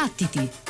Battiti!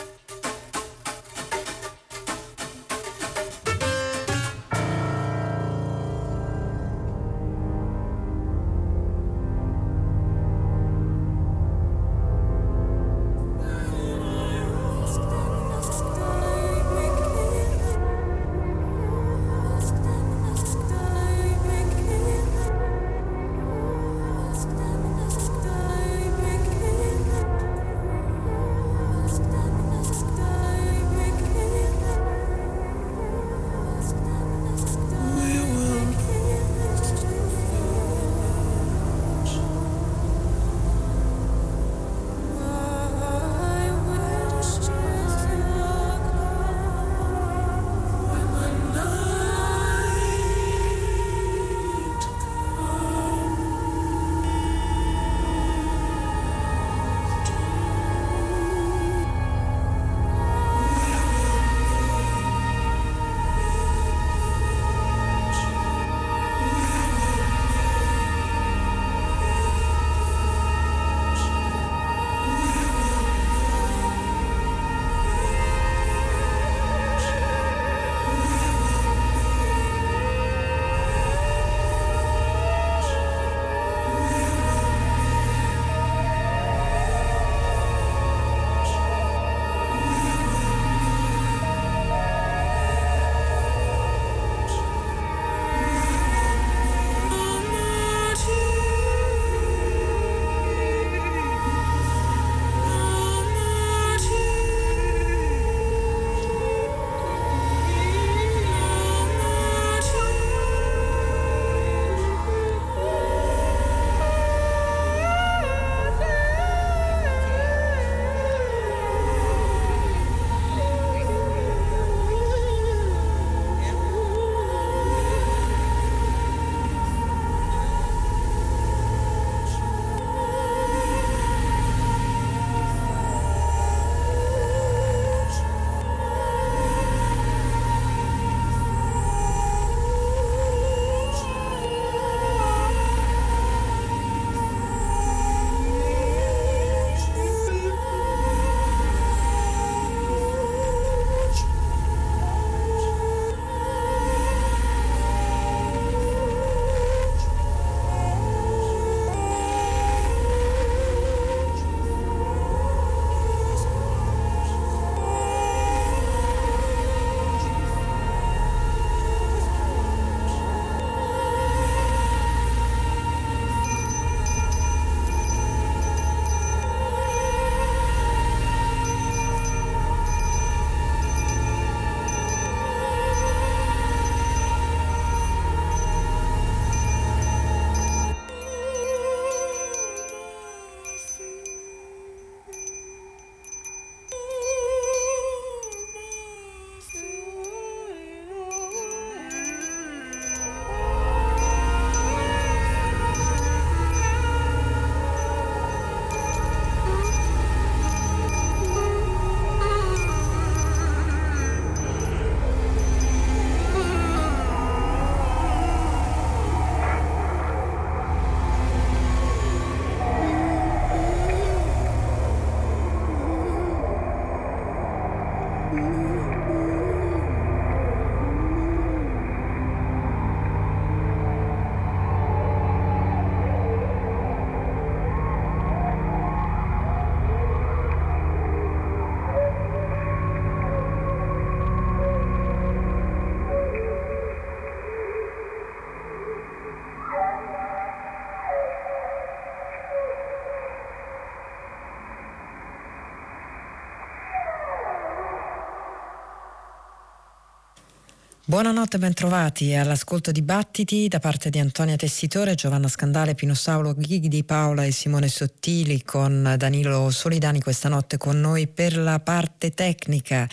Buonanotte, bentrovati all'ascolto di Battiti da parte di Antonia Tessitore, Giovanna Scandale, Pino Saulo, Ghighi Paola e Simone Sottili con Danilo Solidani questa notte con noi per la parte tecnica.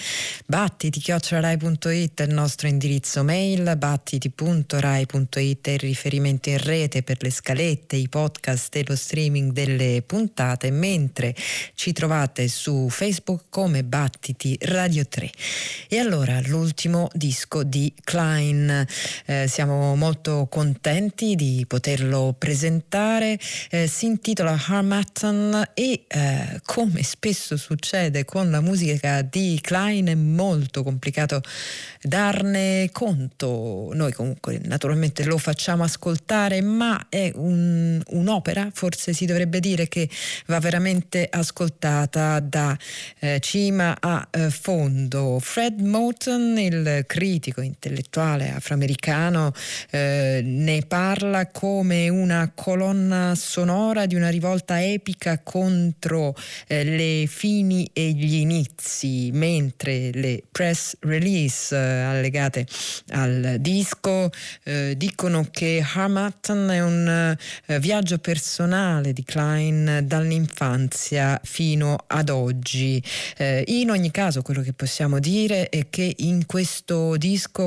Battiti è il nostro indirizzo mail, battiti.rai.it è il riferimento in rete per le scalette, i podcast e lo streaming delle puntate, mentre ci trovate su Facebook come Battiti Radio 3. E allora l'ultimo disco di di Klein. Eh, siamo molto contenti di poterlo presentare. Eh, si intitola Harmattan e eh, come spesso succede con la musica di Klein è molto complicato darne conto. Noi comunque naturalmente lo facciamo ascoltare, ma è un, un'opera, forse si dovrebbe dire, che va veramente ascoltata da eh, cima a eh, fondo. Fred Moulton, il critico intellettuale afroamericano, eh, ne parla come una colonna sonora di una rivolta epica contro eh, le fini e gli inizi, mentre le press release eh, allegate al disco eh, dicono che Harmattan è un viaggio personale di Klein dall'infanzia fino ad oggi. in ogni caso quello che possiamo dire è che in questo disco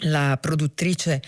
la produttrice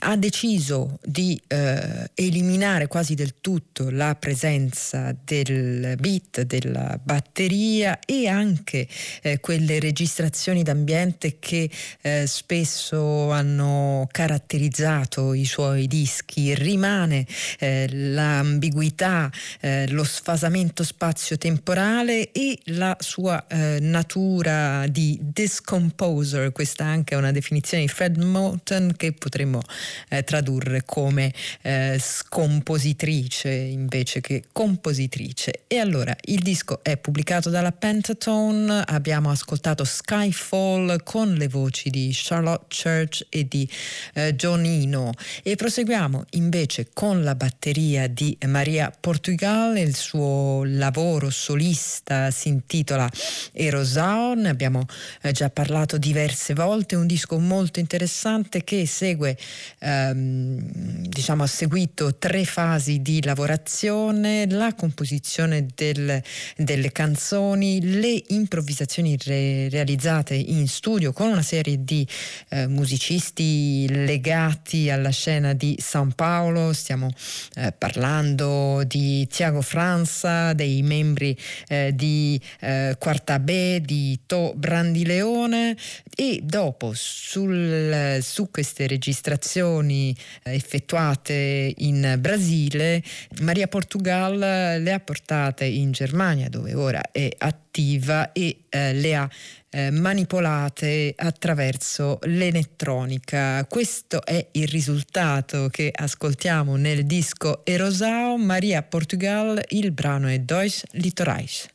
ha deciso di eh, eliminare quasi del tutto la presenza del beat, della batteria e anche eh, quelle registrazioni d'ambiente che eh, spesso hanno caratterizzato i suoi dischi. Rimane eh, l'ambiguità, eh, lo sfasamento spazio-temporale e la sua eh, natura di discomposer, questa anche è una definizione di Fred Moulton che potremmo eh, tradurre come eh, scompositrice invece che compositrice. E allora il disco è pubblicato dalla Pentatone, abbiamo ascoltato Skyfall con le voci di Charlotte Church e di eh, Eno e proseguiamo invece con la batteria di Maria Portugal, il suo lavoro solista si intitola Erosao, ne abbiamo eh, già parlato diverse volte, un disco molto interessante interessante che segue, ehm, diciamo, ha seguito tre fasi di lavorazione, la composizione del, delle canzoni, le improvvisazioni re, realizzate in studio con una serie di eh, musicisti legati alla scena di San Paolo, stiamo eh, parlando di Tiago Franza, dei membri eh, di eh, Quarta B, di To Brandileone. E dopo sul eh, su queste registrazioni eh, effettuate in Brasile, Maria Portugal le ha portate in Germania dove ora è attiva e eh, le ha eh, manipolate attraverso l'elettronica. Questo è il risultato che ascoltiamo nel disco Erosao Maria Portugal, il brano è Deutsch Littoreich.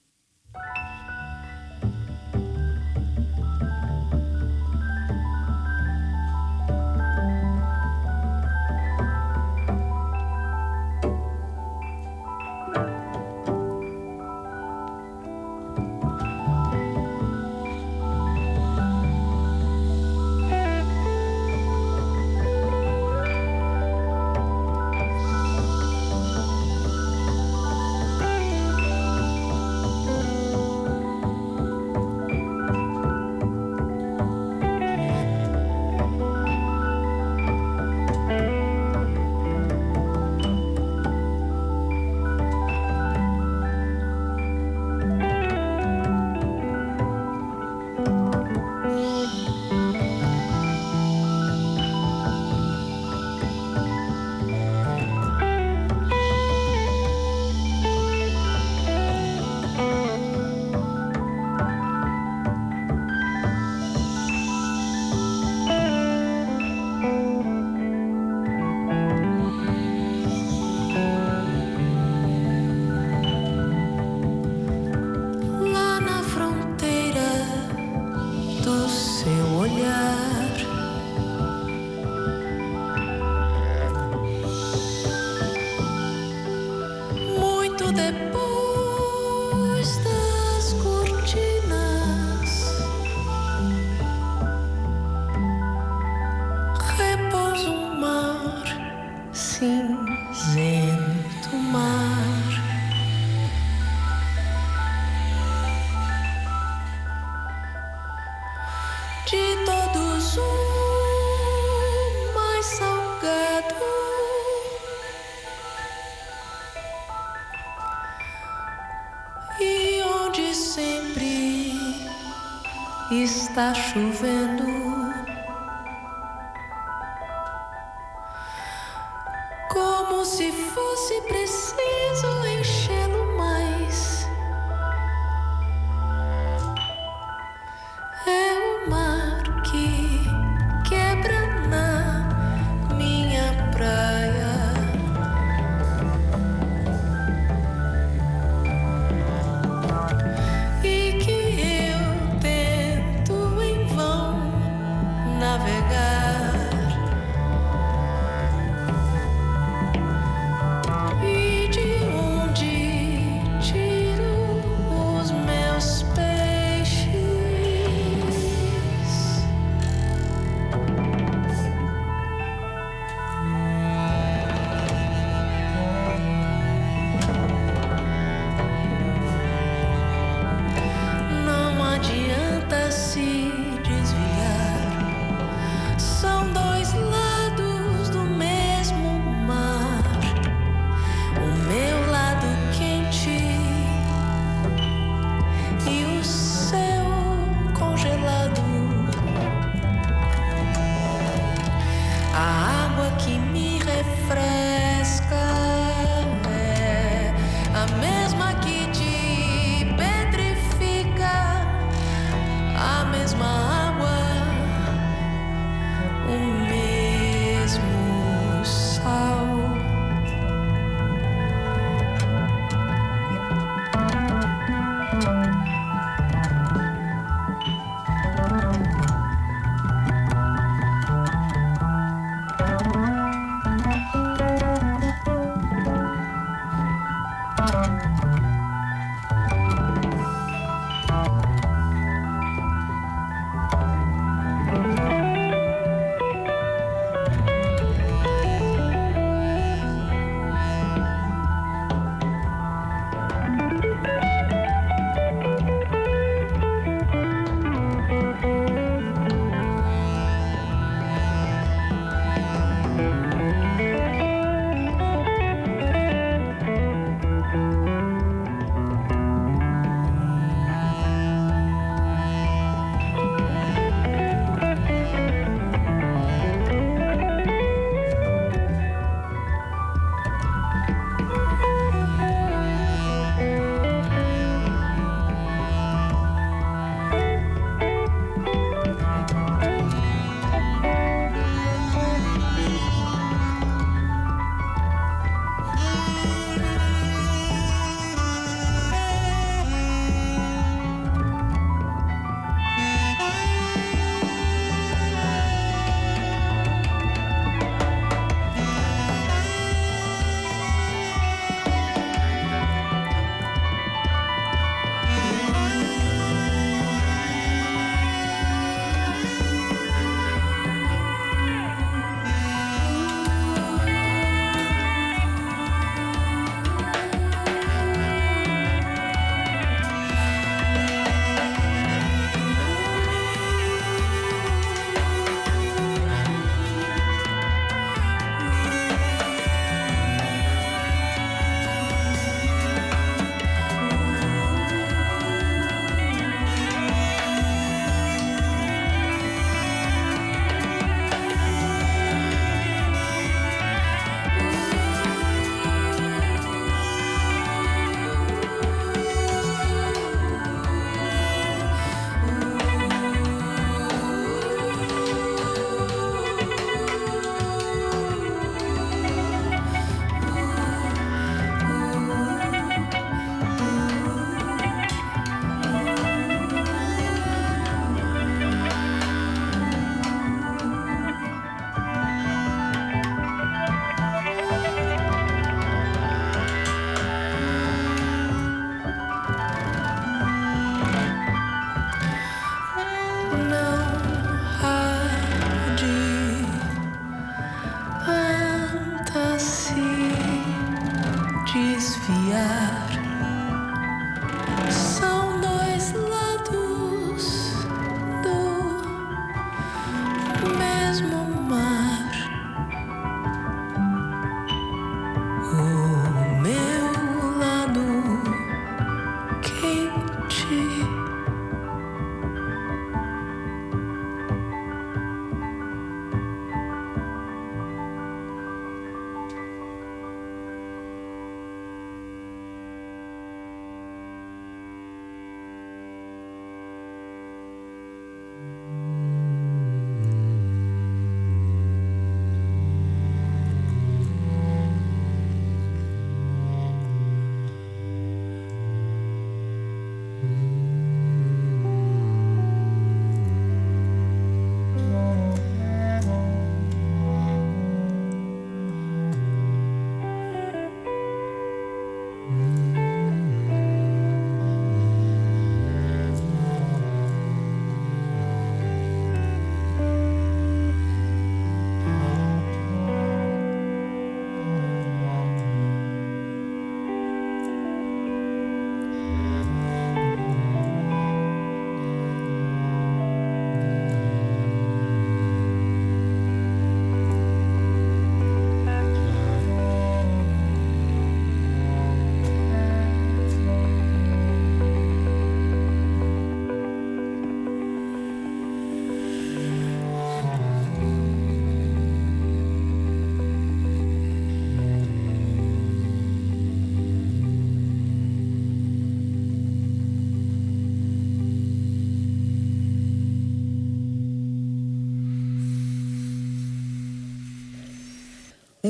Está chovendo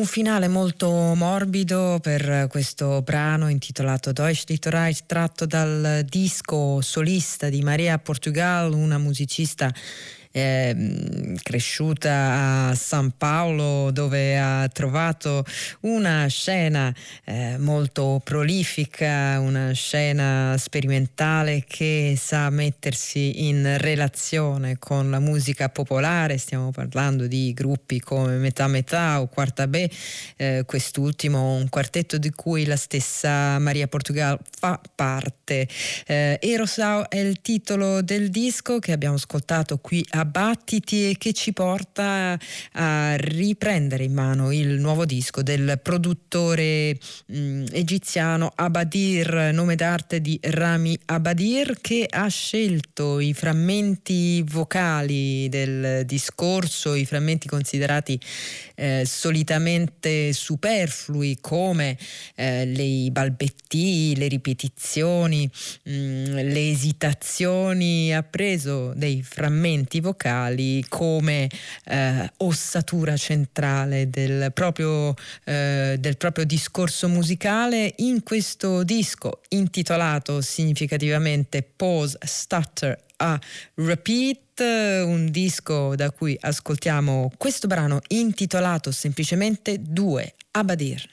Un finale molto morbido per questo brano intitolato Deutsch Liederreich tratto dal disco solista di Maria Portugal, una musicista eh, cresciuta a San Paolo dove ha trovato una scena eh, molto prolifica, una scena sperimentale che sa mettersi in relazione con la musica popolare, stiamo parlando di gruppi come Metà Metà o Quarta B, eh, quest'ultimo un quartetto di cui la stessa Maria Portugal fa parte. Eh, Erosau è il titolo del disco che abbiamo ascoltato qui a battiti e che ci porta a riprendere in mano il nuovo disco del produttore mh, mm, egiziano Abadir, nome d'arte di Rami Abadir, che ha scelto i frammenti vocali del discorso, i frammenti considerati eh, solitamente superflui come eh, le balbettii, le ripetizioni, mh, mm, le esitazioni, ha preso dei frammenti vocali come eh, ossatura centrale del proprio, eh, del proprio discorso musicale in questo disco intitolato significativamente Pause, Stutter, a Repeat, un disco da cui ascoltiamo questo brano intitolato semplicemente Due, Abadir.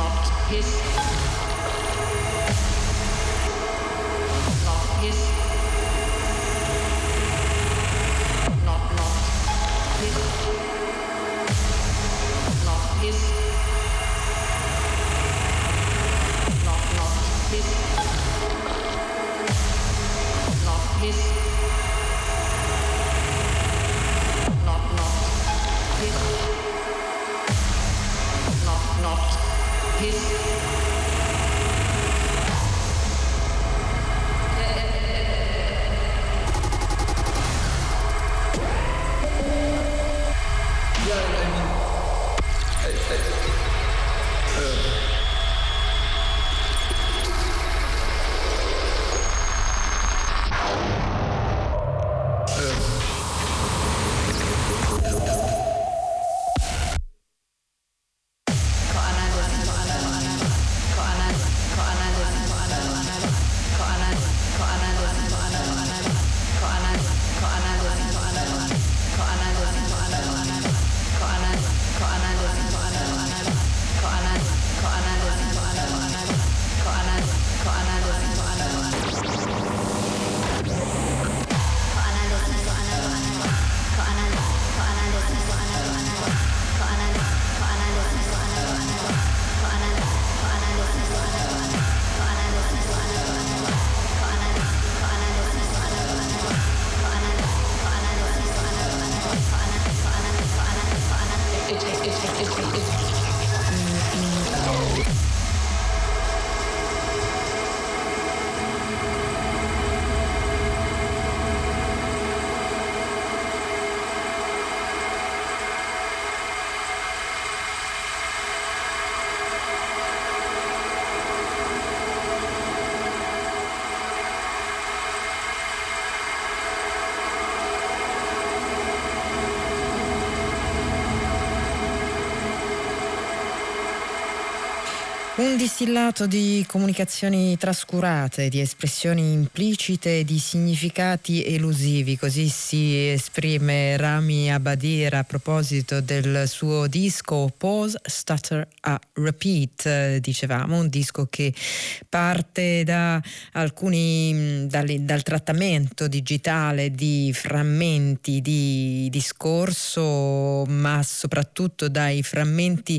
Not his distillato di comunicazioni trascurate, di espressioni implicite, di significati elusivi, così si esprime Rami Abadir a proposito del suo disco Pause, Stutter a Repeat, dicevamo, un disco che parte da alcuni, dal, dal trattamento digitale di frammenti di discorso, ma soprattutto dai frammenti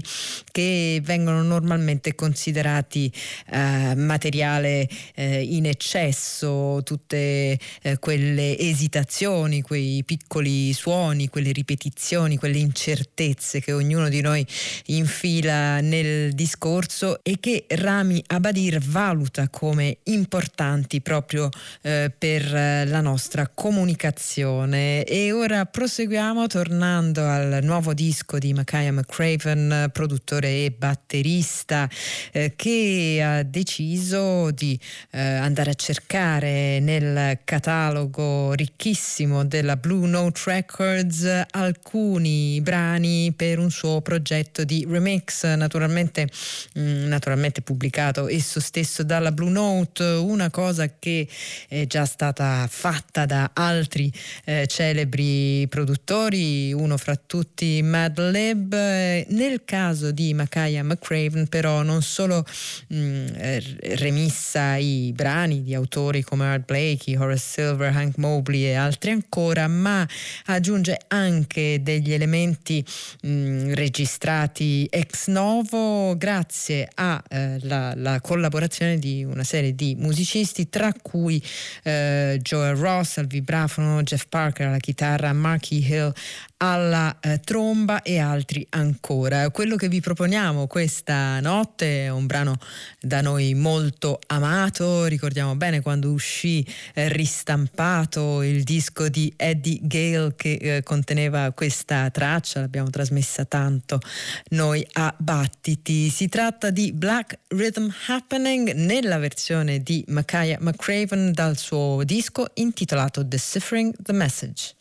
che vengono normalmente considerati considerati eh, materiale eh, in eccesso, tutte eh, quelle esitazioni, quei piccoli suoni, quelle ripetizioni, quelle incertezze che ognuno di noi infila nel discorso e che Rami Abadir valuta come importanti proprio eh, per la nostra comunicazione. E ora proseguiamo tornando al nuovo disco di Makaya McCraven, produttore e batterista eh, che ha deciso di eh, andare a cercare nel catalogo ricchissimo della Blue Note Records alcuni brani per un suo progetto di remix, naturalmente, mh, mm, naturalmente pubblicato esso stesso dalla Blue Note, una cosa che è già stata fatta da altri eh, celebri produttori, uno fra tutti Mad Lib. Nel caso di Makaya McCraven però non solo mh, mm, remissa i brani di autori come Art Blakey, Horace Silver, Hank Mobley e altri ancora, ma aggiunge anche degli elementi mh, mm, registrati ex novo grazie alla eh, collaborazione di una serie di musicisti, tra cui eh, Joel Ross al vibrafono, Jeff Parker alla chitarra, Marky Hill alla eh, tromba e altri ancora. Quello che vi proponiamo questa notte è un brano da noi molto amato, ricordiamo bene quando uscì eh, ristampato il disco di Eddie Gale che eh, conteneva questa traccia, l'abbiamo trasmessa tanto noi a Battiti. Si tratta di Black Rhythm Happening nella versione di Makaya McCraven dal suo disco intitolato Deciphering the Message.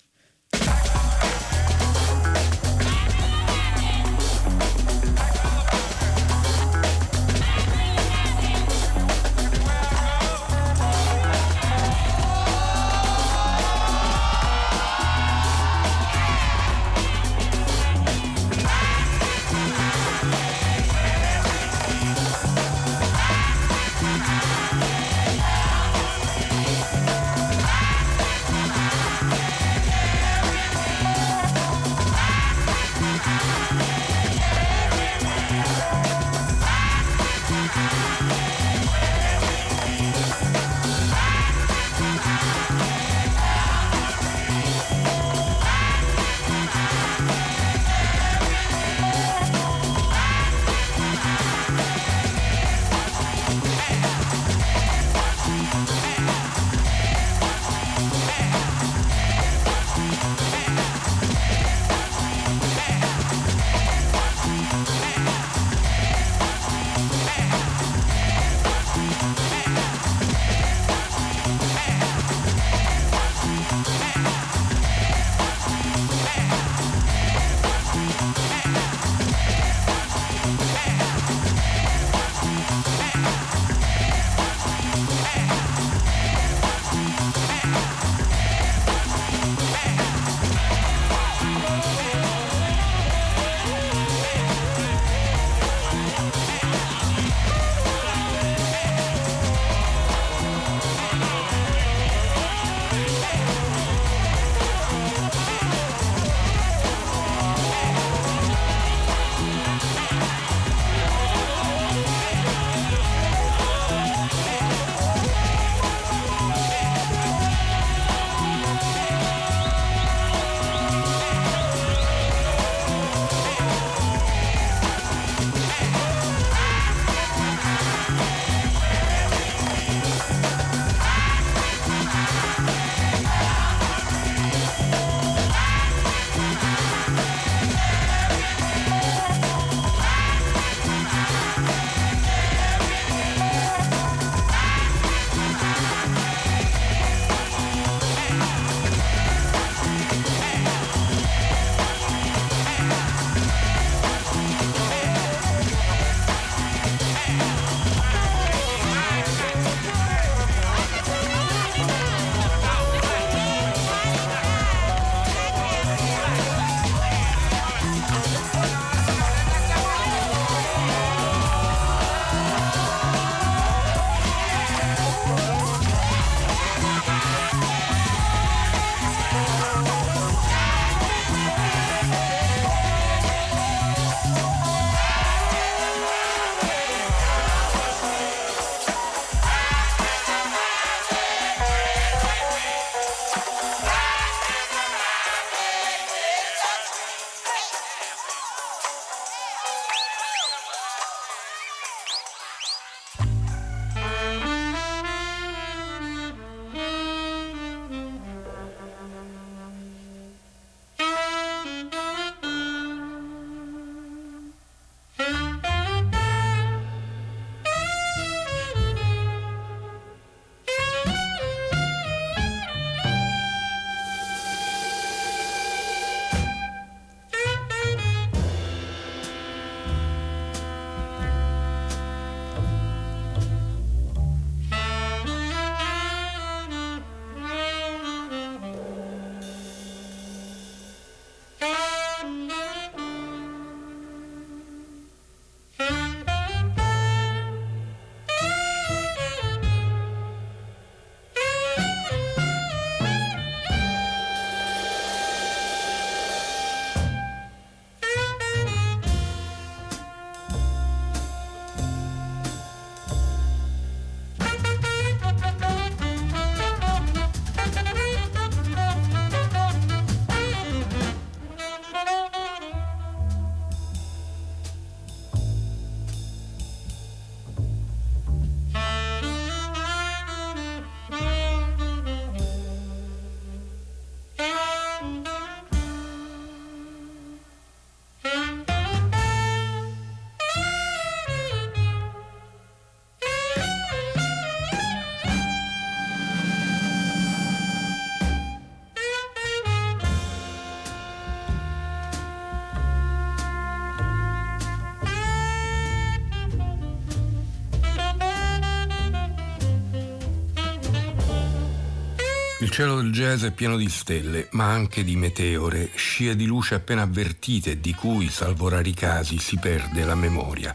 Il cielo del jazz è pieno di stelle, ma anche di meteore, scie di luce appena avvertite di cui, salvo rari casi, si perde la memoria.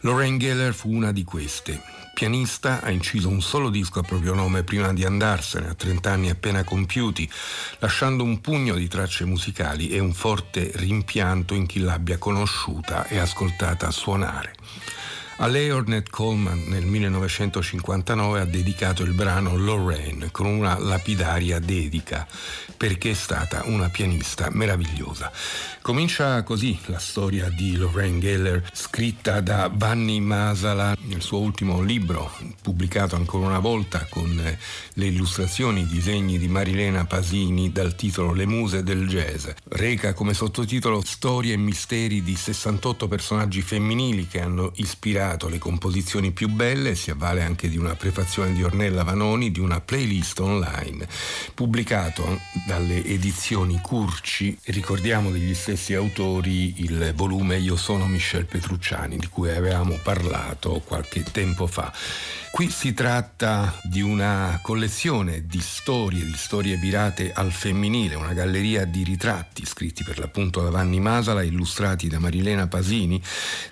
Lorraine Geller fu una di queste. Pianista, ha inciso un solo disco a proprio nome prima di andarsene, a 30 anni appena compiuti, lasciando un pugno di tracce musicali e un forte rimpianto in chi l'abbia conosciuta e ascoltata suonare. A lei Ornette Coleman nel 1959 ha dedicato il brano Lorraine con una lapidaria dedica perché è stata una pianista meravigliosa. Comincia così la storia di Lorraine Geller, scritta da Vanni Masala nel suo ultimo libro, pubblicato ancora una volta con le illustrazioni, i disegni di Marilena Pasini dal titolo Le muse del jazz. Reca come sottotitolo Storie e misteri di 68 personaggi femminili che hanno ispirato le composizioni più belle si avvale anche di una prefazione di Ornella Vanoni di una playlist online pubblicato dalle edizioni Curci, ricordiamo degli stessi autori il volume Io sono Michel Petrucciani, di cui avevamo parlato qualche tempo fa. Qui si tratta di una collezione di storie, di storie virate al femminile, una galleria di ritratti scritti per l'appunto da Vanni Masala, illustrati da Marilena Pasini,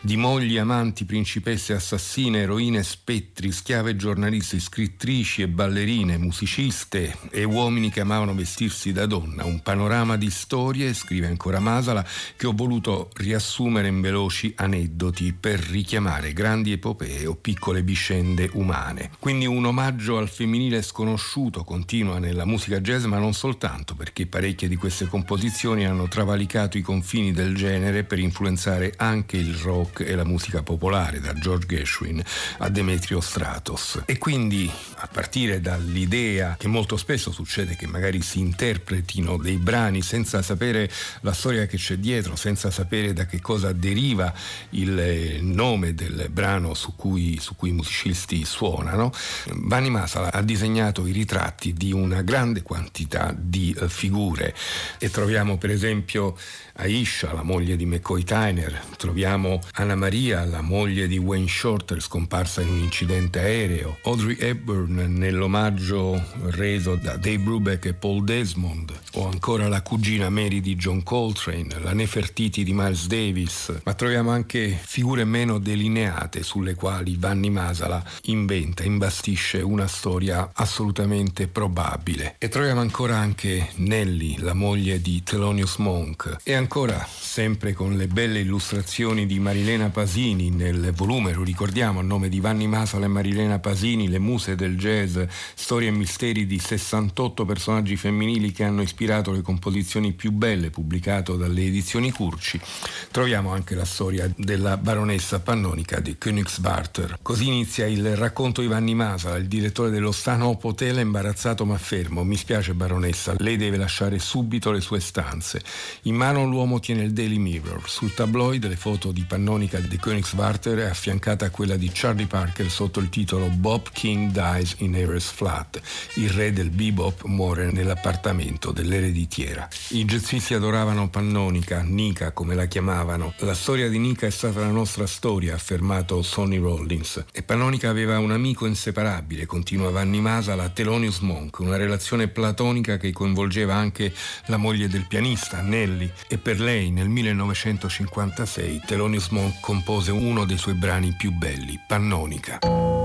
di mogli, amanti, principesse, assassine, eroine, spettri, schiave giornalisti, scrittrici e ballerine, musiciste e uomini che amavano vestirsi da donna. Un panorama di storie, scrive ancora Masala, che ho voluto riassumere in veloci aneddoti per richiamare grandi epopee o piccole vicende umane. Quindi un omaggio al femminile sconosciuto continua nella musica jazz, ma non soltanto, perché parecchie di queste composizioni hanno travalicato i confini del genere per influenzare anche il rock e la musica popolare, da George Gershwin a Demetrio Stratos. E quindi, a partire dall'idea che molto spesso succede che magari si interpretino dei brani senza sapere la storia che c'è dietro, senza sapere da che cosa deriva il nome del brano su cui, su cui i musicisti suonano, Vanni Masala ha disegnato i ritratti di una grande quantità di uh, figure e troviamo per esempio Aisha, la moglie di McCoy Tyner, troviamo Anna Maria, la moglie di Wayne Shorter, scomparsa in un incidente aereo, Audrey Hepburn nell'omaggio reso da Dave Brubeck e Paul Desmond, o ancora la cugina Mary di John Coltrane, la Nefertiti di Miles Davis, ma troviamo anche figure meno delineate sulle quali Vanni Masala inventa, imbastisce una storia assolutamente probabile. E troviamo ancora anche Nelly, la moglie di Thelonious Monk, e ancora, sempre con le belle illustrazioni di Marilena Pasini nel volume, lo ricordiamo, a nome di Vanni Masala e Marilena Pasini, Le muse del jazz, storie e misteri di 68 personaggi femminili che hanno ispirato le composizioni più belle, pubblicato dalle edizioni Curci, troviamo anche la storia della baronessa pannonica di Königsbarter. Così inizia il racconto di Vanni Masala, il direttore dello Stanhope Hotel imbarazzato ma fermo. Mi spiace baronessa, lei deve lasciare subito le sue stanze. In mano l'uomo tiene il Daily Mirror. Sul tabloid le foto di Pannonica di Königswarter è affiancata a quella di Charlie Parker sotto il titolo Bob King Dies in Harris Flat. Il re del bebop muore nell'appartamento dell'ereditiera. I jazzisti adoravano Pannonica, Nika come la chiamavano. La storia di Nika è stata la nostra storia, ha affermato Sonny Rollins. E Pannonica aveva un amico inseparabile, continua Vanni Masala, Thelonious Monk, una relazione platonica che coinvolgeva anche la moglie del pianista, Nelly e per lei nel 1956 Thelonious Monk compose uno dei suoi brani più belli, Pannonica.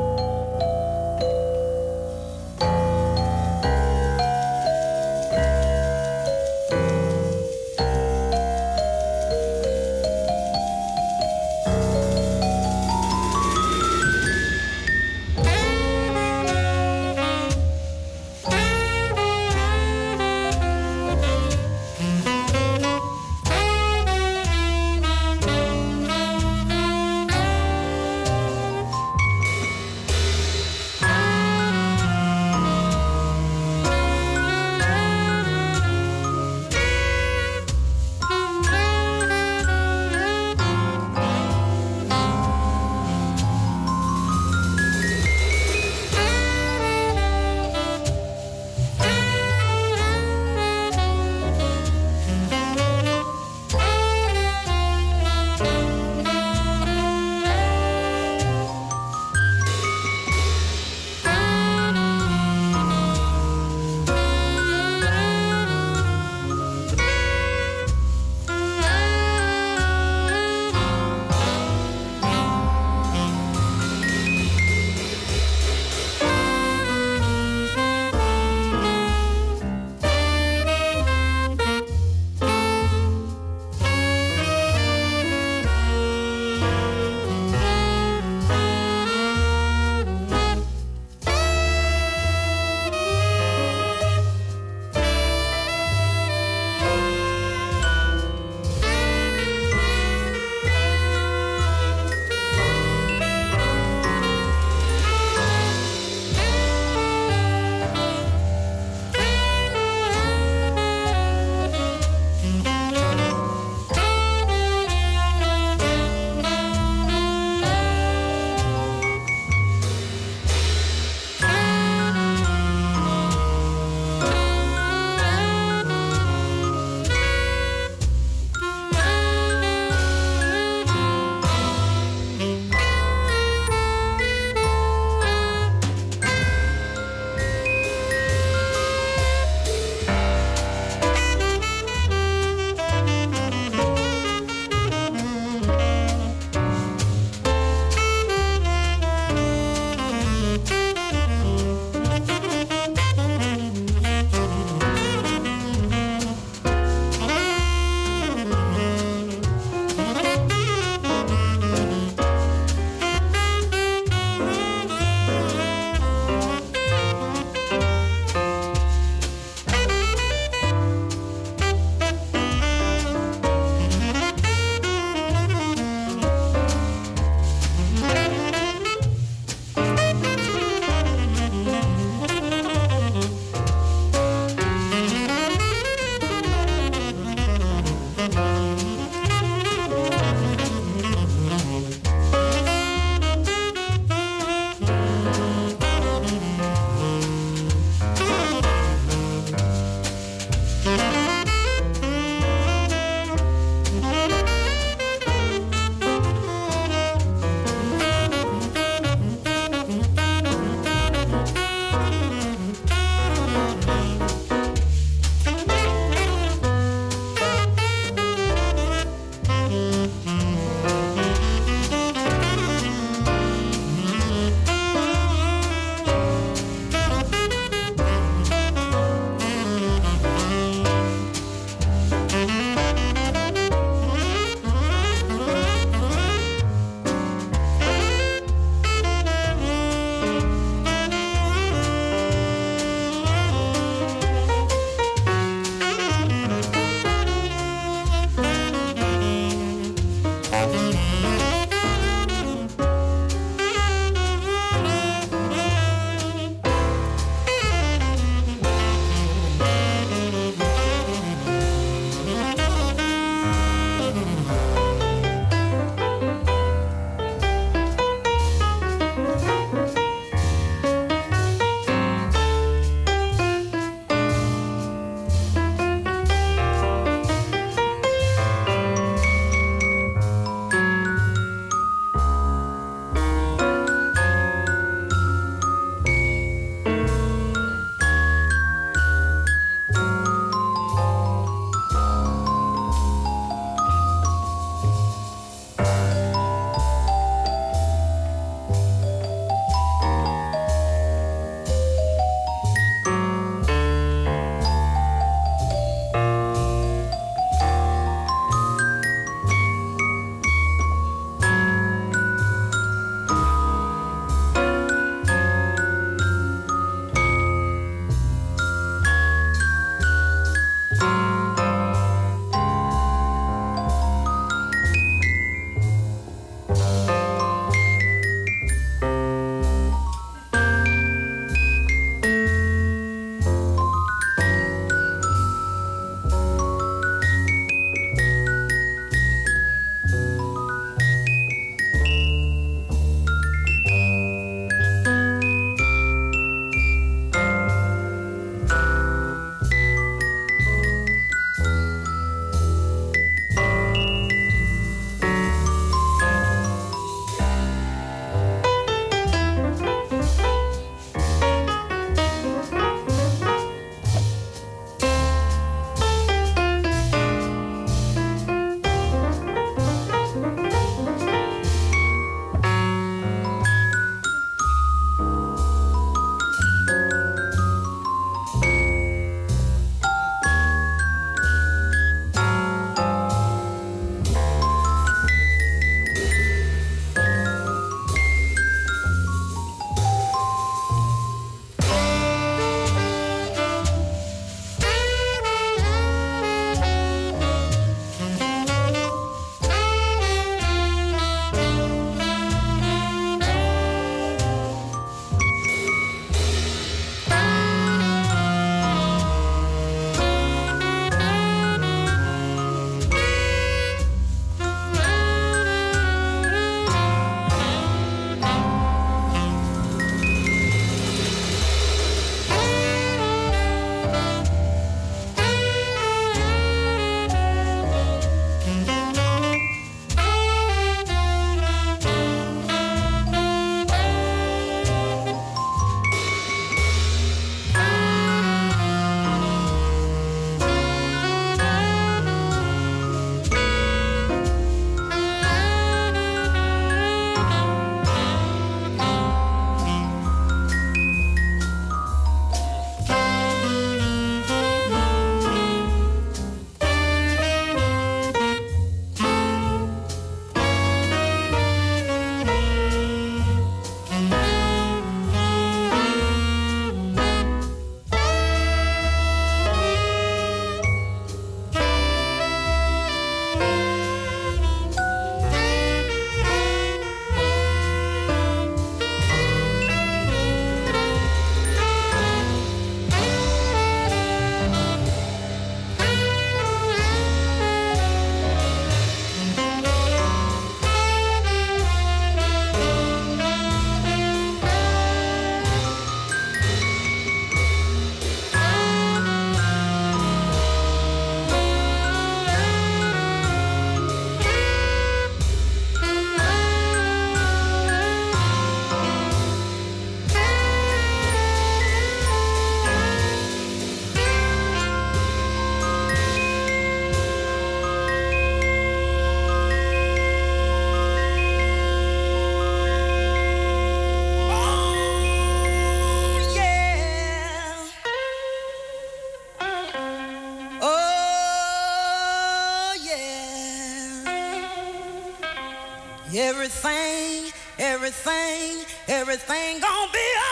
Everything, everything, everything gonna be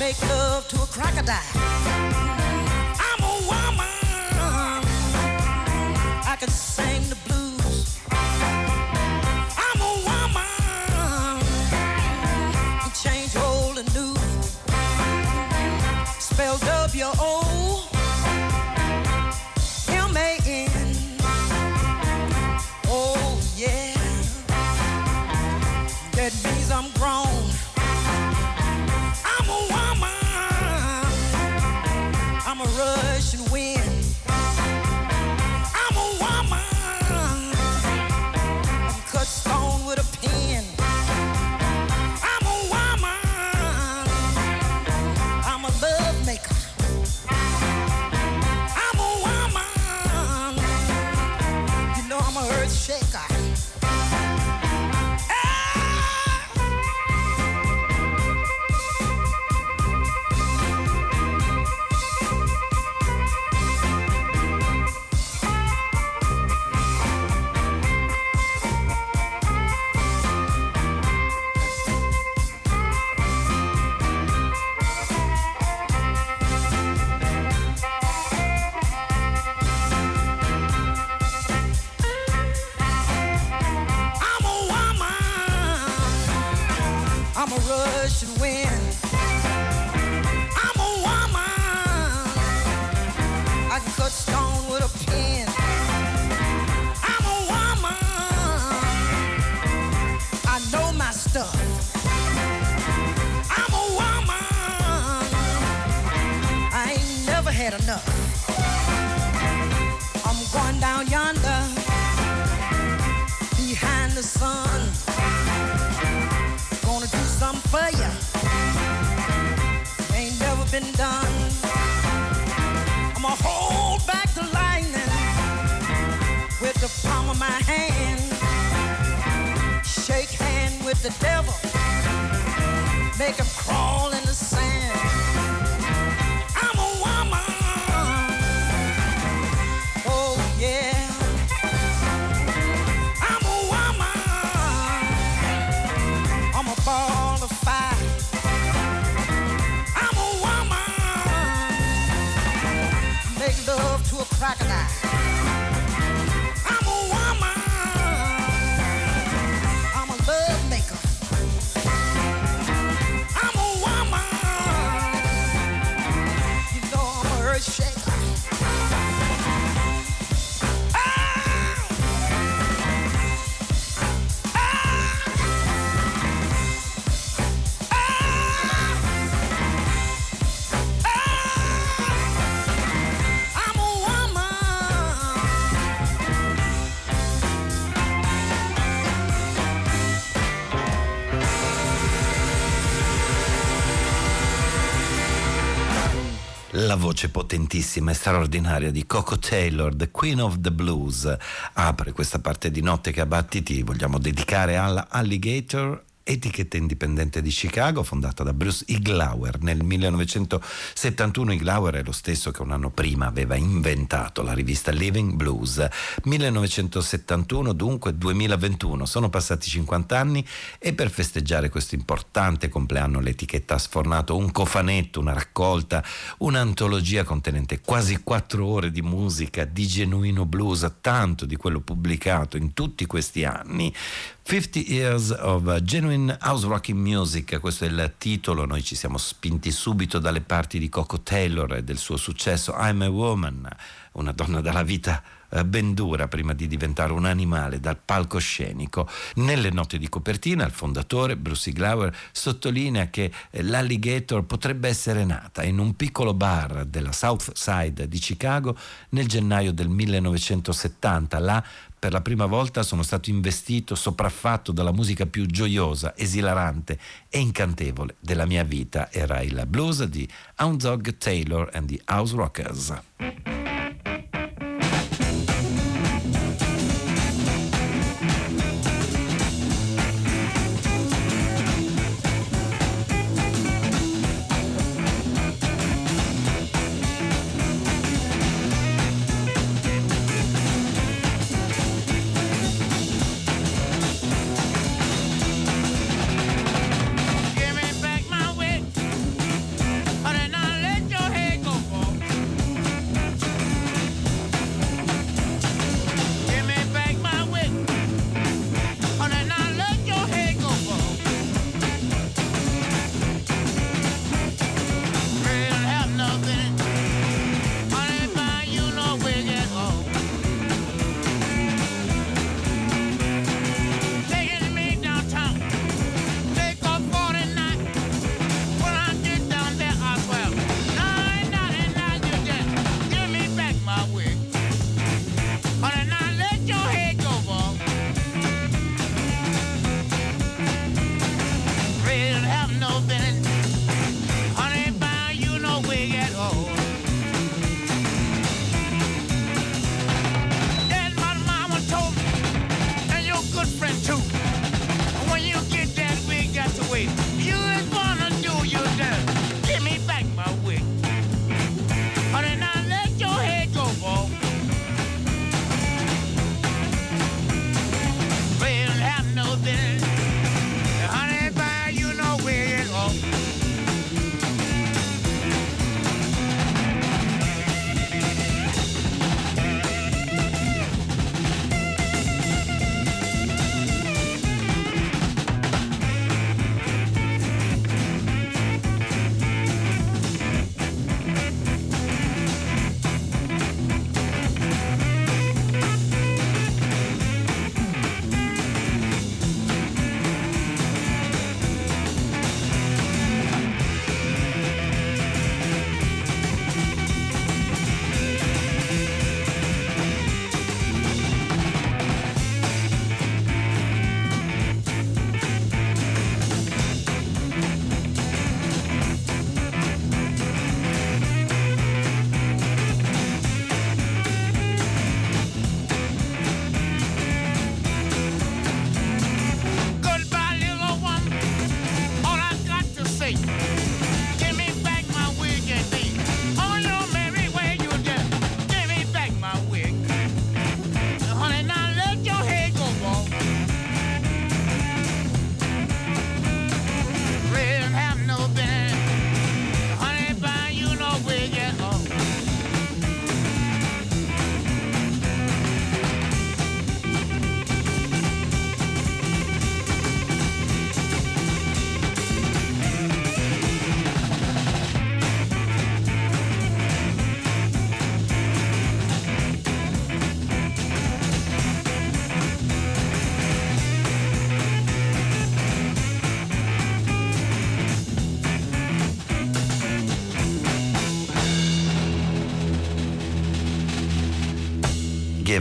make love to a crocodile. Voce potentissima e straordinaria di Coco Taylor, The Queen of the Blues, apre questa parte di notte che a battiti vogliamo dedicare alla Alligator etichetta indipendente di Chicago fondata da Bruce Iglauer nel 1971. Iglauer è lo stesso che un anno prima aveva inventato la rivista Living Blues. 1971 dunque 2021 sono passati 50 anni e per festeggiare questo importante compleanno l'etichetta ha sfornato un cofanetto, una raccolta, un'antologia contenente quasi 4 ore di musica di genuino blues, tanto di quello pubblicato in tutti questi anni. 50 Years of Genuine in House Rocking Music, questo è il titolo, noi ci siamo spinti subito dalle parti di Coco Taylor e del suo successo I'm a Woman, una donna dalla vita eh, ben dura prima di diventare un animale dal palcoscenico. Nelle note di copertina il fondatore Bruce Glauer sottolinea che eh, l'Alligator potrebbe essere nata in un piccolo bar della South Side di Chicago nel gennaio del 1970. Là per la prima volta sono stato investito, sopraffatto dalla musica più gioiosa, esilarante e incantevole della mia vita. Era il blues di Hound Dog Taylor and the House Rockers.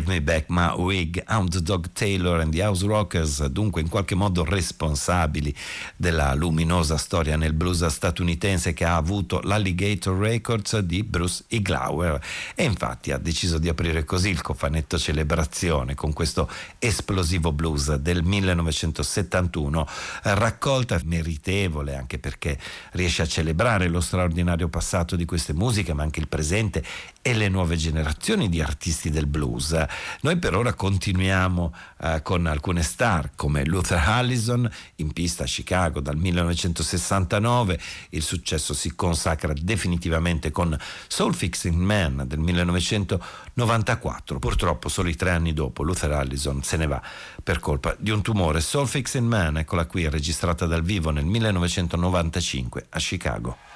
Give Me Back My Wig, Hound Dog Taylor and the House Rockers, dunque in qualche modo responsabili della luminosa storia nel blues statunitense che ha avuto l'Alligator Records di Bruce Iglauer. E infatti ha deciso di aprire così il cofanetto celebrazione con questo esplosivo blues del 1971, raccolta meritevole anche perché riesce a celebrare lo straordinario passato di queste musiche ma anche il presente e le nuove generazioni di artisti del blues. Noi per ora continuiamo eh, con alcune star come Luther Allison in pista a Chicago dal 1969, il successo si consacra definitivamente con Soul Fixing Man del 1994, purtroppo solo tre anni dopo Luther Allison se ne va per colpa di un tumore. Soul Fixing Man, eccola qui, registrata dal vivo nel 1995 a Chicago.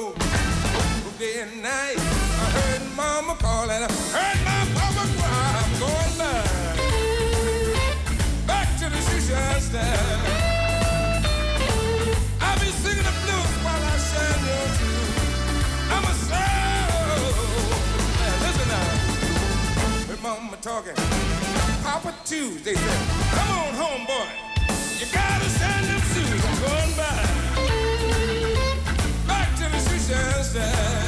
road day and night. I heard mama call and I heard my papa cry. I'm going back, back to the shoe stand. I'll be singing the blues while I shine your shoes. I'm listen now. Heard mama talking. Papa Tuesday said, come on home, boy. You gotta shine them shoes. I'm going by. understand.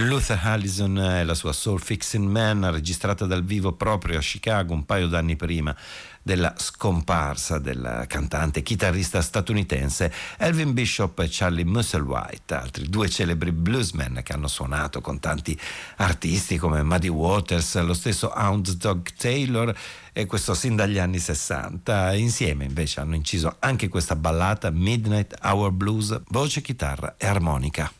Luther Allison e la sua Soul Fixing Man, registrata dal vivo proprio a Chicago un paio d'anni prima della scomparsa del cantante e chitarrista statunitense Elvin Bishop e Charlie Musselwhite, altri due celebri bluesmen che hanno suonato con tanti artisti come Muddy Waters, lo stesso Hound Dog Taylor e questo sin dagli anni 60. Insieme invece hanno inciso anche questa ballata Midnight Hour Blues, voce, chitarra e armonica.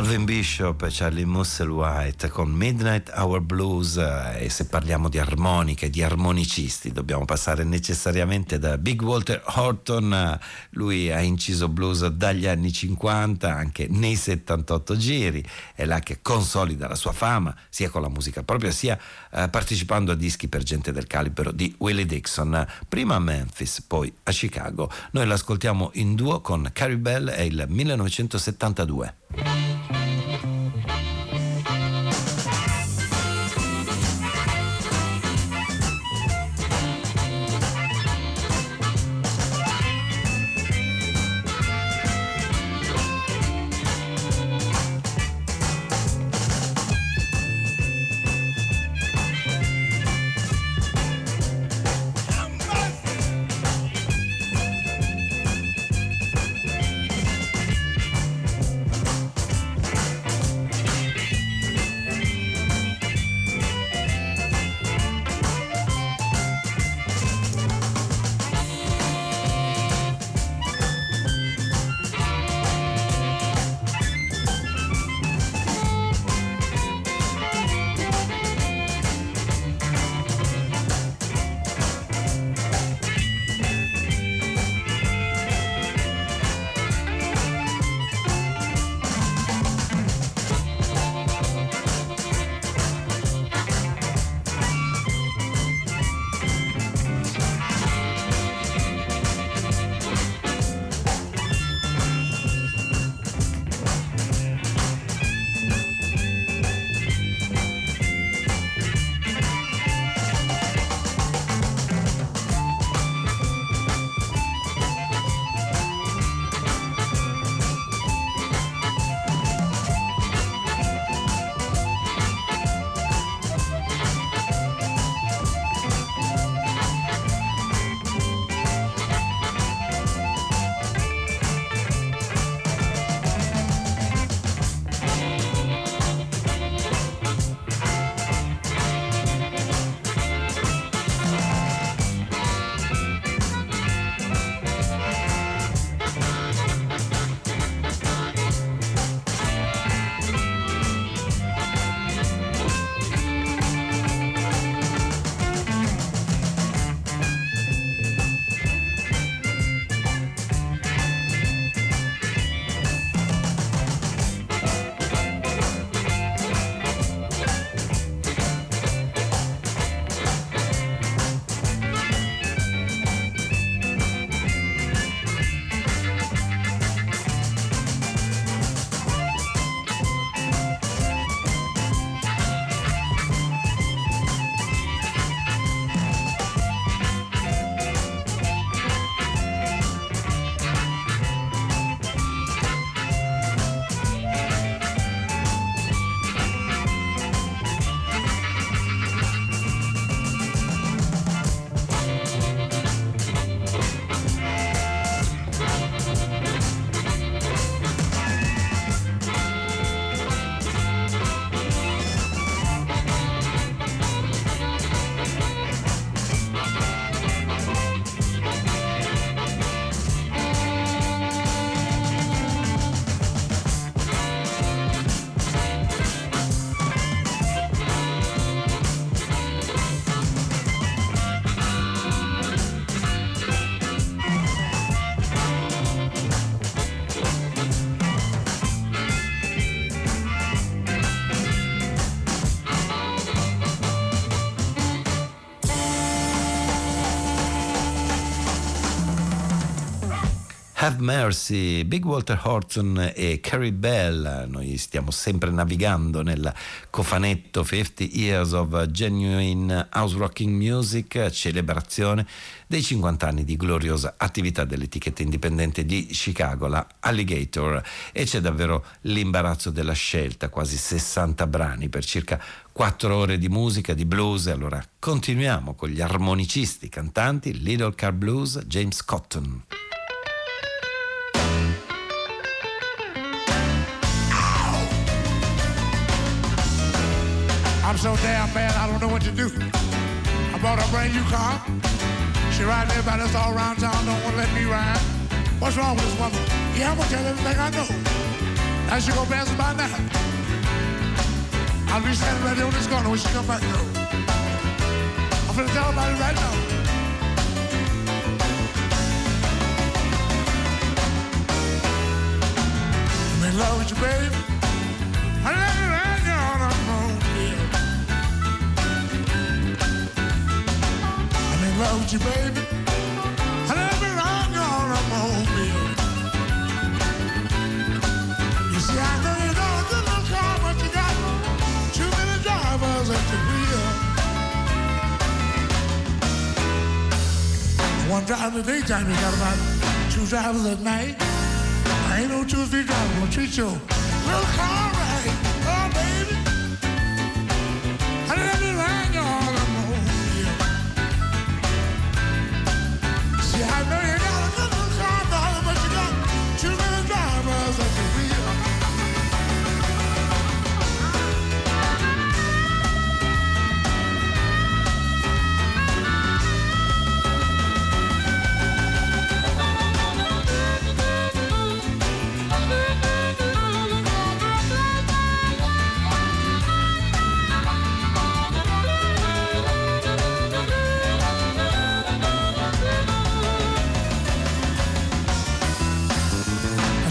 Alvin Bishop e Charlie Musselwhite con Midnight Hour Blues. E se parliamo di armoniche, di armonicisti dobbiamo passare necessariamente da Big Walter Horton, lui ha inciso blues dagli anni 50 anche nei 78 giri, è là che consolida la sua fama sia con la musica propria sia eh, partecipando a dischi per gente del calibro di Willie Dixon, prima a Memphis poi a Chicago, noi l'ascoltiamo in duo con Carrie Bell e il 1972. Have Mercy, Big Walter Horton e Carrie Bell. Noi stiamo sempre navigando nel cofanetto 50 Years of Genuine House Rocking Music, celebrazione dei 50 anni di gloriosa attività dell'etichetta indipendente di Chicago, la Alligator, e c'è davvero l'imbarazzo della scelta, quasi 60 brani per circa 4 ore di musica, di blues. Allora continuiamo con gli armonicisti, cantanti, Little Car Blues, James Cotton. I'm so damn bad, I don't know what to do. I bought a brand new car. She riding everybody that's all around town, don't want to let me ride. What's wrong with this woman? Yeah, I'm gonna tell everything I know. Now she go passing by now. I'll be standing right there on this corner when she come back though. I'm gonna tell about it right now. I'm in love with you, baby. I love you Love you, baby. I right now on the yeah. You see, I know you a good little car, but you got too many drivers at the wheel. One driver in the daytime, you got about two drivers at night. I ain't no two or three drivers gonna treat your little car right. Oh, baby. I let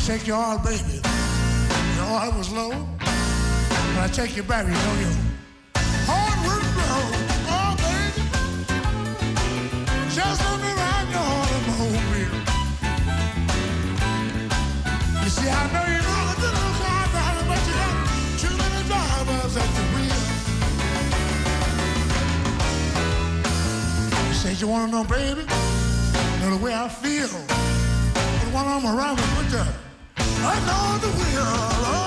I shake your heart, baby. Your heart was low. When I take you back, you know your heart will blow. Oh, baby. Just let me ride your heart in my. You see, I know you know the little car, darling, but you got too many drivers at the wheel. You said you want to know, baby, know the way I feel. But when I'm around with you, I know the wheel,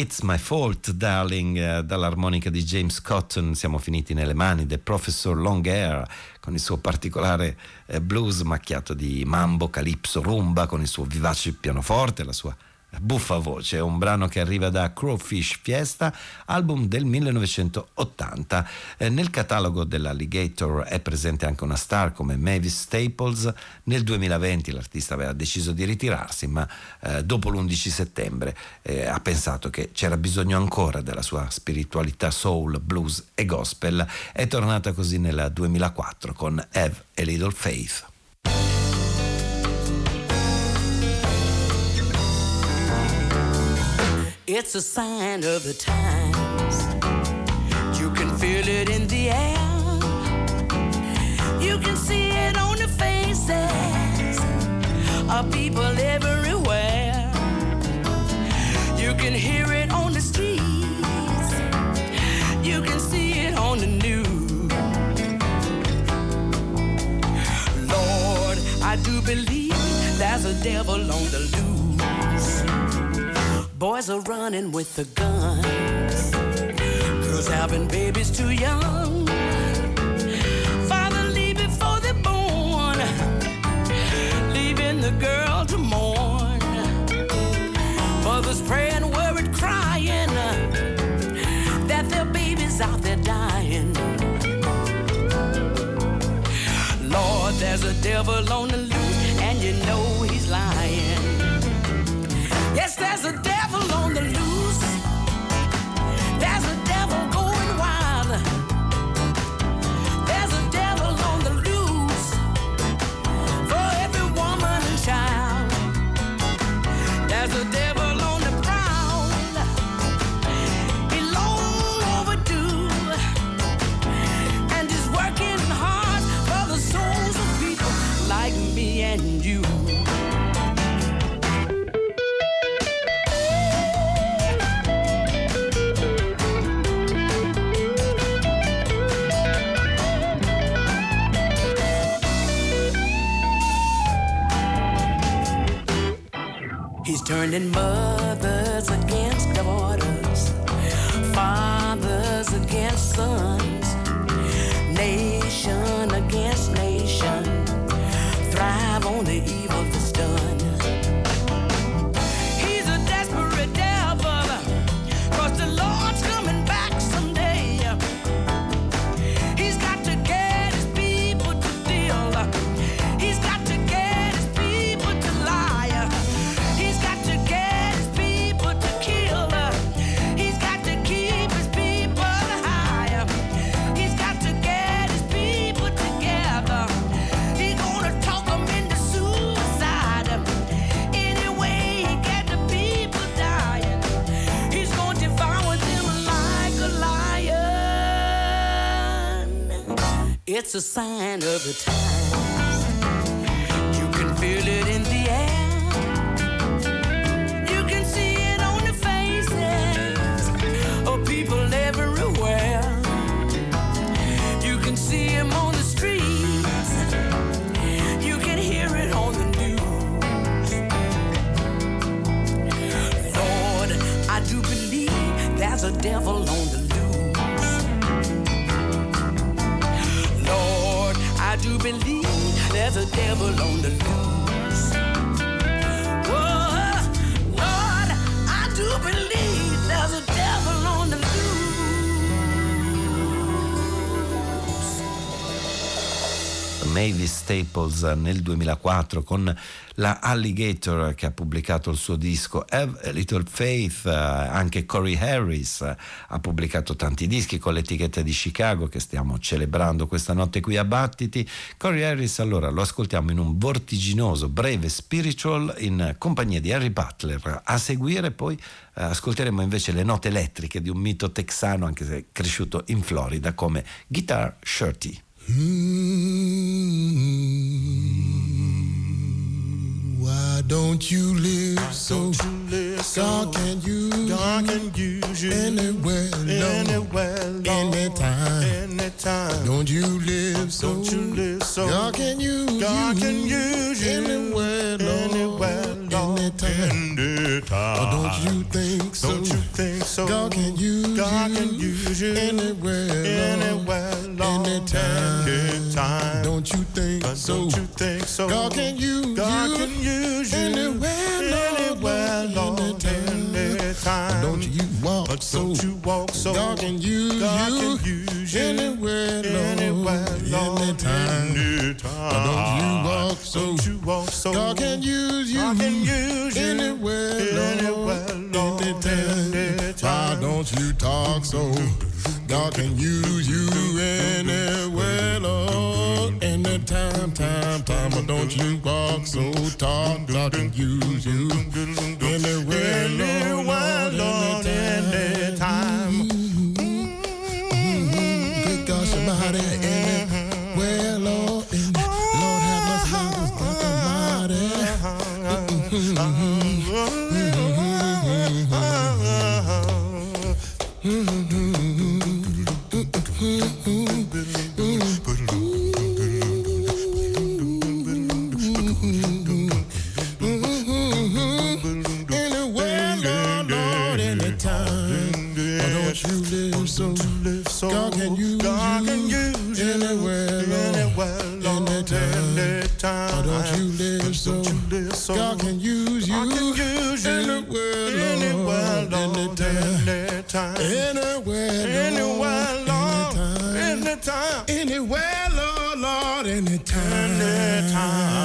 It's My Fault, Darling, eh, dall'armonica di James Cotton. Siamo finiti nelle mani del professor Longhair con il suo particolare eh, blues macchiato di mambo, calipso, rumba, con il suo vivace pianoforte, la sua Buffa voce, un brano che arriva da Crowfish Fiesta, album del 1980. Eh, nel catalogo dell'Alligator è presente anche una star come Mavis Staples. Nel 2020 l'artista aveva deciso di ritirarsi, ma eh, dopo l'11 settembre eh, ha pensato che c'era bisogno ancora della sua spiritualità soul, blues e gospel. È tornata così nel 2004 con Have a Little Faith. It's a sign of the times. You can feel it in the air. You can see it on the faces of people everywhere. You can hear it on the streets. You can see it on the news. Lord, I do believe that devil on the loose. Boys are running with the guns. Girls having babies too young. Father leave before they're born. Leaving the girl to mourn. Mothers praying, worried, crying that their babies out there dying. Lord, there's a devil on the loose, Yes, there's a devil on the And mud. It's a Staples nel 2004 con la Alligator che ha pubblicato il suo disco Have a Little Faith, anche Corey Harris ha pubblicato tanti dischi con l'etichetta di Chicago che stiamo celebrando questa notte qui a Battiti. Corey Harris allora lo ascoltiamo in un vertiginoso breve spiritual in compagnia di Harry Butler. A seguire poi eh, ascolteremo invece le note elettriche di un mito texano anche se cresciuto in Florida come Guitar Shirty. Why don't you live so? Don't you live so? God can use God you can use you anywhere, Lord, anywhere, Lord, anytime. anytime. Don't you live so? Don't you live so? God can use God you can use you anywhere, Lord, anywhere, Lord, anytime. anytime. Or don't you think so? Don't you think so? God can use God you can use you anywhere, anywhere, Lord, anytime. anytime. Don't you think so? Don't you think so? God can use God you can use you anywhere, anywhere. Anytime. Don't you walk But so? don't you walk so? God can use God you can use you anywhere, anywhere, Lord, anytime. anytime. But don't you walk so? Don't you walk so? God can use you God can use you anywhere, anywhere, Lord, Lord, anytime. Why don't you talk so? God can use you anywhere, Anytime, time, time. But don't you walk so? Talk, God can use you anywhere, Anywhere, Lord, anytime. anytime. soul. God can use you. I can use you anywhere, Lord, Lord, anytime, anytime, anywhere, anywhere, Lord, anytime, anytime, anywhere, Lord, Lord, anytime, anytime.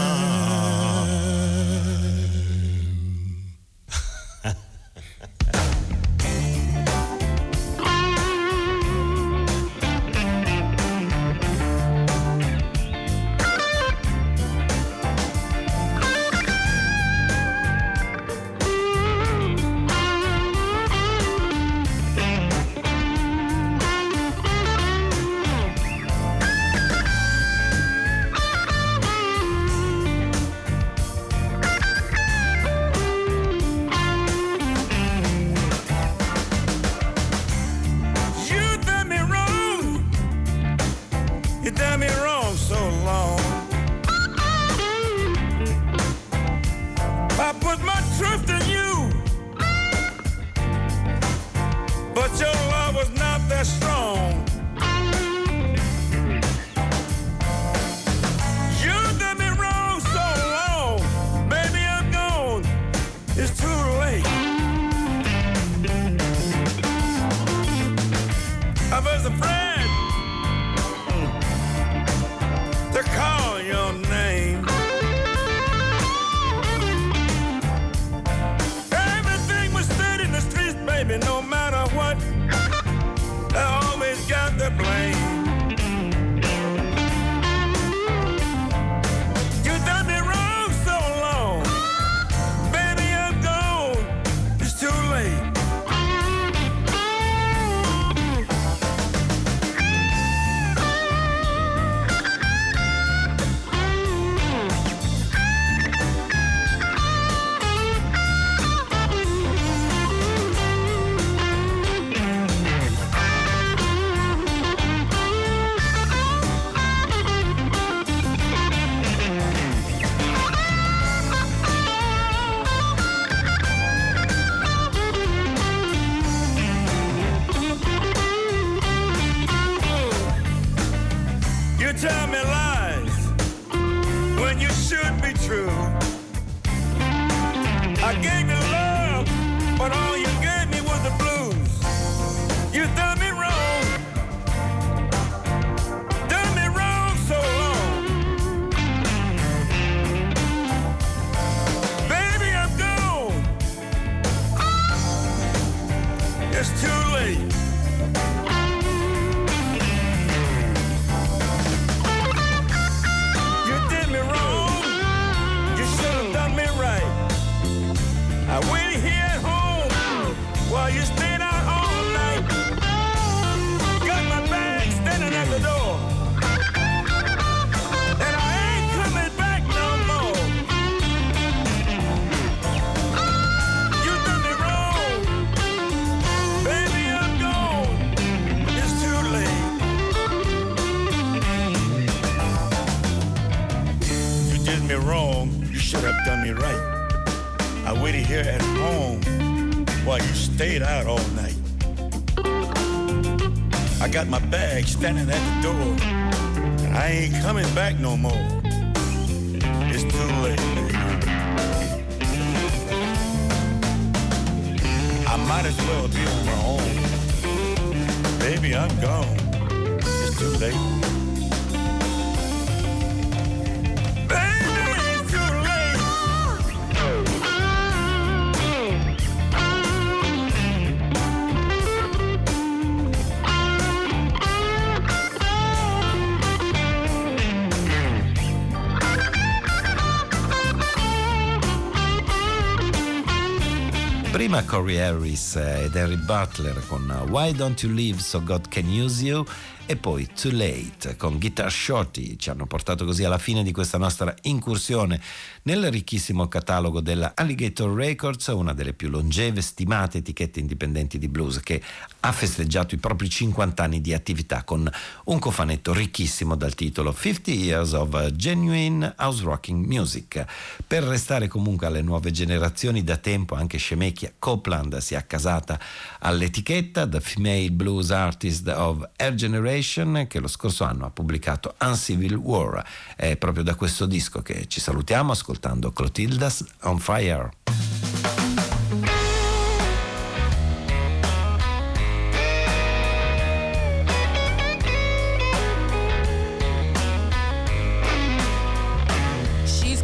Prima Corey Harris ed Harry Butler con Why Don't You Leave So God Can Use You e poi Too Late con Guitar Shorty ci hanno portato così alla fine di questa nostra incursione nel ricchissimo catalogo della Alligator Records, una delle più longeve stimate etichette indipendenti di blues che ha festeggiato i propri 50 anni di attività con un cofanetto ricchissimo dal titolo 50 Years of Genuine House Rocking Music. Per restare comunque alle nuove generazioni da tempo anche Scemecchia Copeland si è accasata all'etichetta The Female Blues Artist of Air Generation Corporation che lo scorso anno ha pubblicato Uncivil War. È proprio da questo disco che ci salutiamo ascoltando Clotilda's On Fire.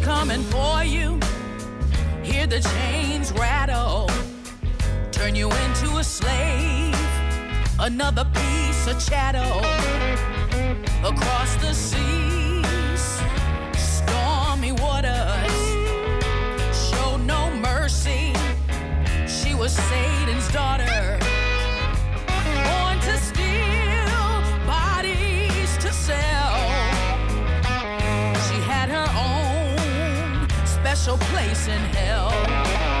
coming for you. Hear the chains rattle, turn you into a slave. another piece of chatter across the seas, stormy waters. Show no mercy. She was Satan's daughter, born to steal, bodies to sell. She had her own special place in hell.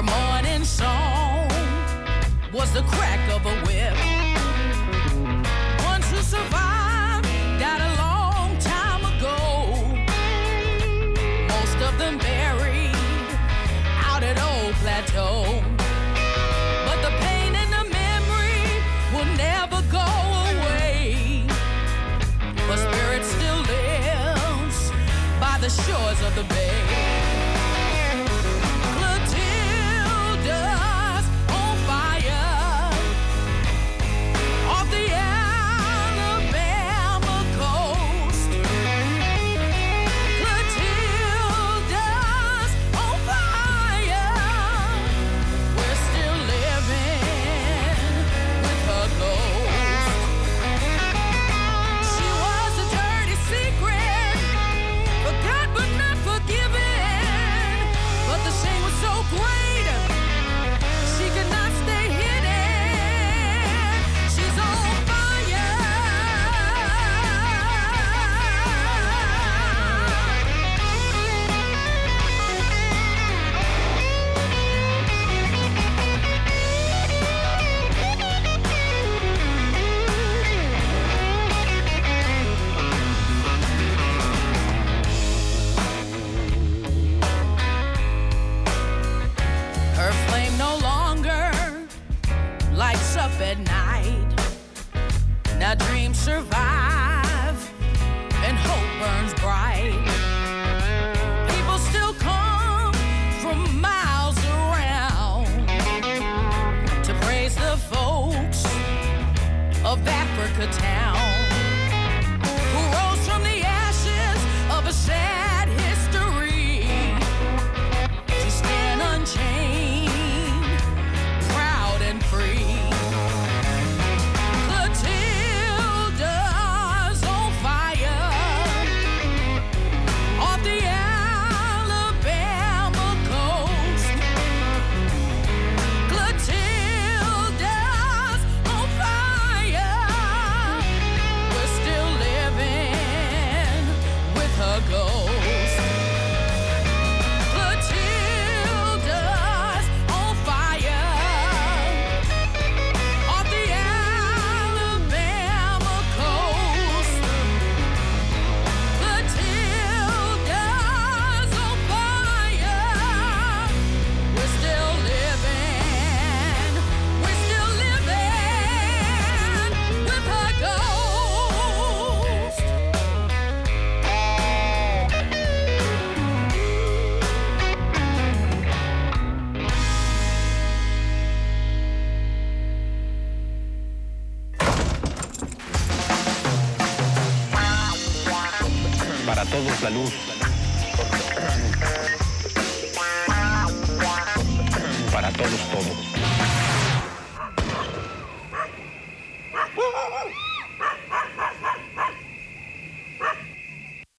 Her morning song was the crack of a whip. One to survive died a long time ago. Most of them buried out at Old Plateau. But the pain and the memory will never go away. Spirit still lives by the shores of the bay.